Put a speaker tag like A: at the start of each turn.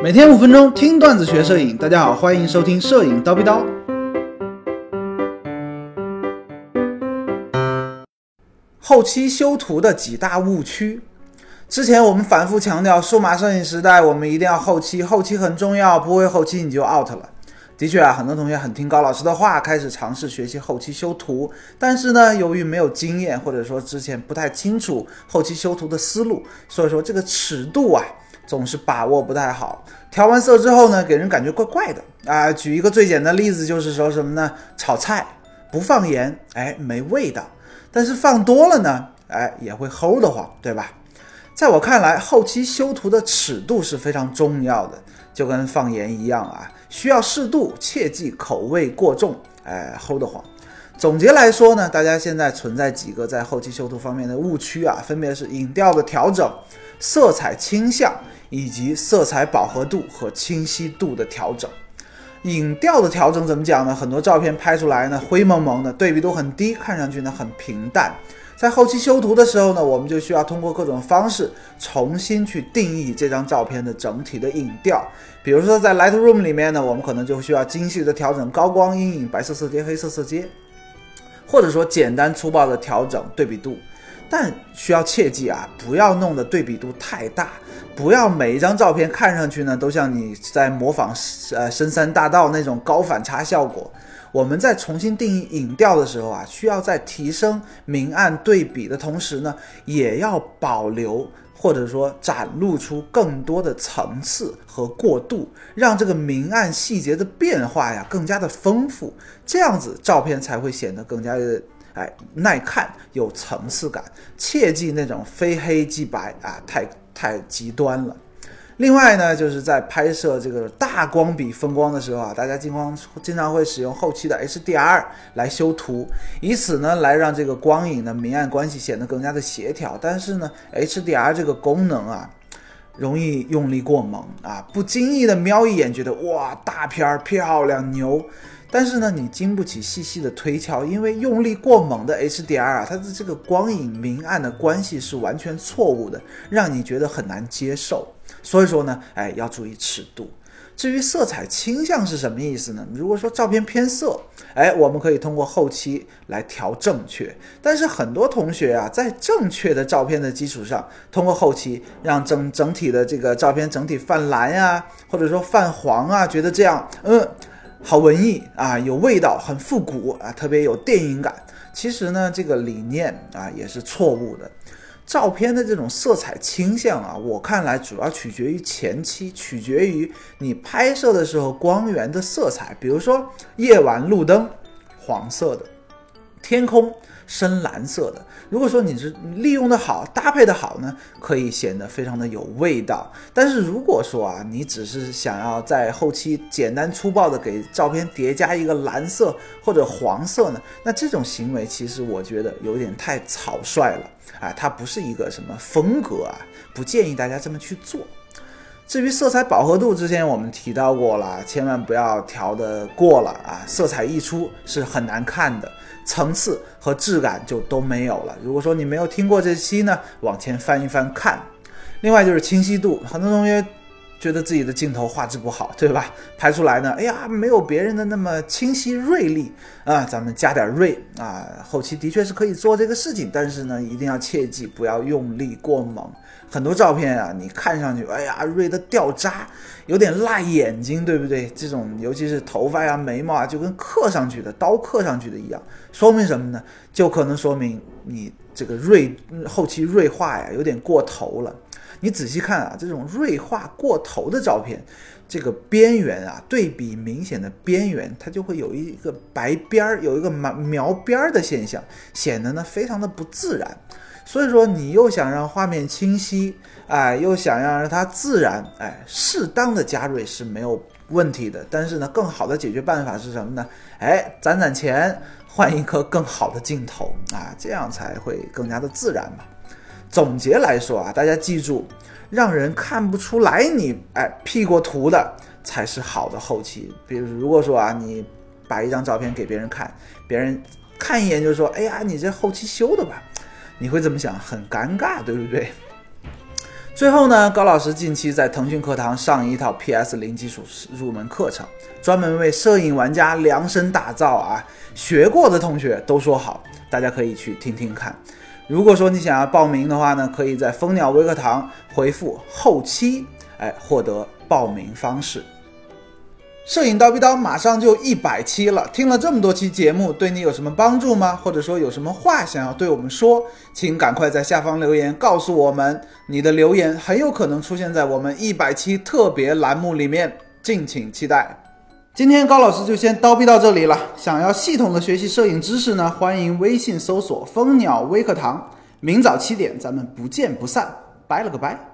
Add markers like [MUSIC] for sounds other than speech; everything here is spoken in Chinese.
A: 每天五分钟听段子学摄影，大家好，欢迎收听摄影叨逼叨。后期修图的几大误区。之前我们反复强调，数码摄影时代，我们一定要后期，后期很重要，不会后期你就 out 了。的确啊，很多同学很听高老师的话，开始尝试学习后期修图，但是呢，由于没有经验，或者说之前不太清楚后期修图的思路，所以说这个尺度啊。总是把握不太好，调完色之后呢，给人感觉怪怪的啊。举一个最简单的例子，就是说什么呢？炒菜不放盐，哎，没味道；但是放多了呢，哎，也会齁得慌，对吧？在我看来，后期修图的尺度是非常重要的，就跟放盐一样啊，需要适度，切忌口味过重，哎，齁得慌。总结来说呢，大家现在存在几个在后期修图方面的误区啊，分别是影调的调整、色彩倾向。以及色彩饱和度和清晰度的调整，影调的调整怎么讲呢？很多照片拍出来呢，灰蒙蒙的，对比度很低，看上去呢很平淡。在后期修图的时候呢，我们就需要通过各种方式重新去定义这张照片的整体的影调。比如说在 Lightroom 里面呢，我们可能就需要精细的调整高光、阴影、白色色阶、黑色色阶，或者说简单粗暴的调整对比度。但需要切记啊，不要弄得对比度太大，不要每一张照片看上去呢都像你在模仿呃深山大道那种高反差效果。我们在重新定义影调的时候啊，需要在提升明暗对比的同时呢，也要保留或者说展露出更多的层次和过渡，让这个明暗细节的变化呀更加的丰富，这样子照片才会显得更加的。哎，耐看有层次感，切记那种非黑即白啊，太太极端了。另外呢，就是在拍摄这个大光比风光的时候啊，大家经常经常会使用后期的 HDR 来修图，以此呢来让这个光影的明暗关系显得更加的协调。但是呢，HDR 这个功能啊，容易用力过猛啊，不经意的瞄一眼，觉得哇，大片儿漂亮牛。但是呢，你经不起细细的推敲，因为用力过猛的 HDR 啊，它的这个光影明暗的关系是完全错误的，让你觉得很难接受。所以说呢，哎，要注意尺度。至于色彩倾向是什么意思呢？如果说照片偏色，哎，我们可以通过后期来调正确。但是很多同学啊，在正确的照片的基础上，通过后期让整整体的这个照片整体泛蓝呀，或者说泛黄啊，觉得这样，嗯。好文艺啊，有味道，很复古啊，特别有电影感。其实呢，这个理念啊也是错误的。照片的这种色彩倾向啊，我看来主要取决于前期，取决于你拍摄的时候光源的色彩。比如说夜晚路灯，黄色的，天空。深蓝色的，如果说你是利用的好，搭配的好呢，可以显得非常的有味道。但是如果说啊，你只是想要在后期简单粗暴的给照片叠加一个蓝色或者黄色呢，那这种行为其实我觉得有点太草率了啊，它不是一个什么风格啊，不建议大家这么去做。至于色彩饱和度，之前我们提到过了，千万不要调的过了啊，色彩溢出是很难看的。层次和质感就都没有了。如果说你没有听过这期呢，往前翻一翻看。另外就是清晰度，很多同学觉得自己的镜头画质不好，对吧？拍出来呢，哎呀，没有别人的那么清晰锐利啊。咱们加点锐啊，后期的确是可以做这个事情，但是呢，一定要切记不要用力过猛。很多照片啊，你看上去，哎呀，锐的掉渣，有点辣眼睛，对不对？这种尤其是头发呀、眉毛啊，就跟刻上去的刀刻上去的一样，说明什么呢？就可能说明你这个锐后期锐化呀有点过头了。你仔细看啊，这种锐化过头的照片，这个边缘啊对比明显的边缘，它就会有一个白边儿，有一个描描边儿的现象，显得呢非常的不自然。所以说，你又想让画面清晰，哎，又想要让它自然，哎，适当的加锐是没有问题的。但是呢，更好的解决办法是什么呢？哎，攒攒钱，换一颗更好的镜头 [LAUGHS] 啊，这样才会更加的自然嘛。总结来说啊，大家记住，让人看不出来你哎 P 过图的才是好的后期。比如，如果说啊，你把一张照片给别人看，别人看一眼就说，哎呀，你这后期修的吧？你会怎么想？很尴尬，对不对？最后呢，高老师近期在腾讯课堂上一套 PS 零基础入门课程，专门为摄影玩家量身打造啊，学过的同学都说好，大家可以去听听看。如果说你想要报名的话呢，可以在蜂鸟微课堂回复后期，哎，获得报名方式。摄影刀逼刀马上就一百期了，听了这么多期节目，对你有什么帮助吗？或者说有什么话想要对我们说，请赶快在下方留言告诉我们。你的留言很有可能出现在我们一百期特别栏目里面，敬请期待。今天高老师就先叨逼到这里了。想要系统的学习摄影知识呢，欢迎微信搜索蜂鸟微课堂，明早七点咱们不见不散。拜了个拜。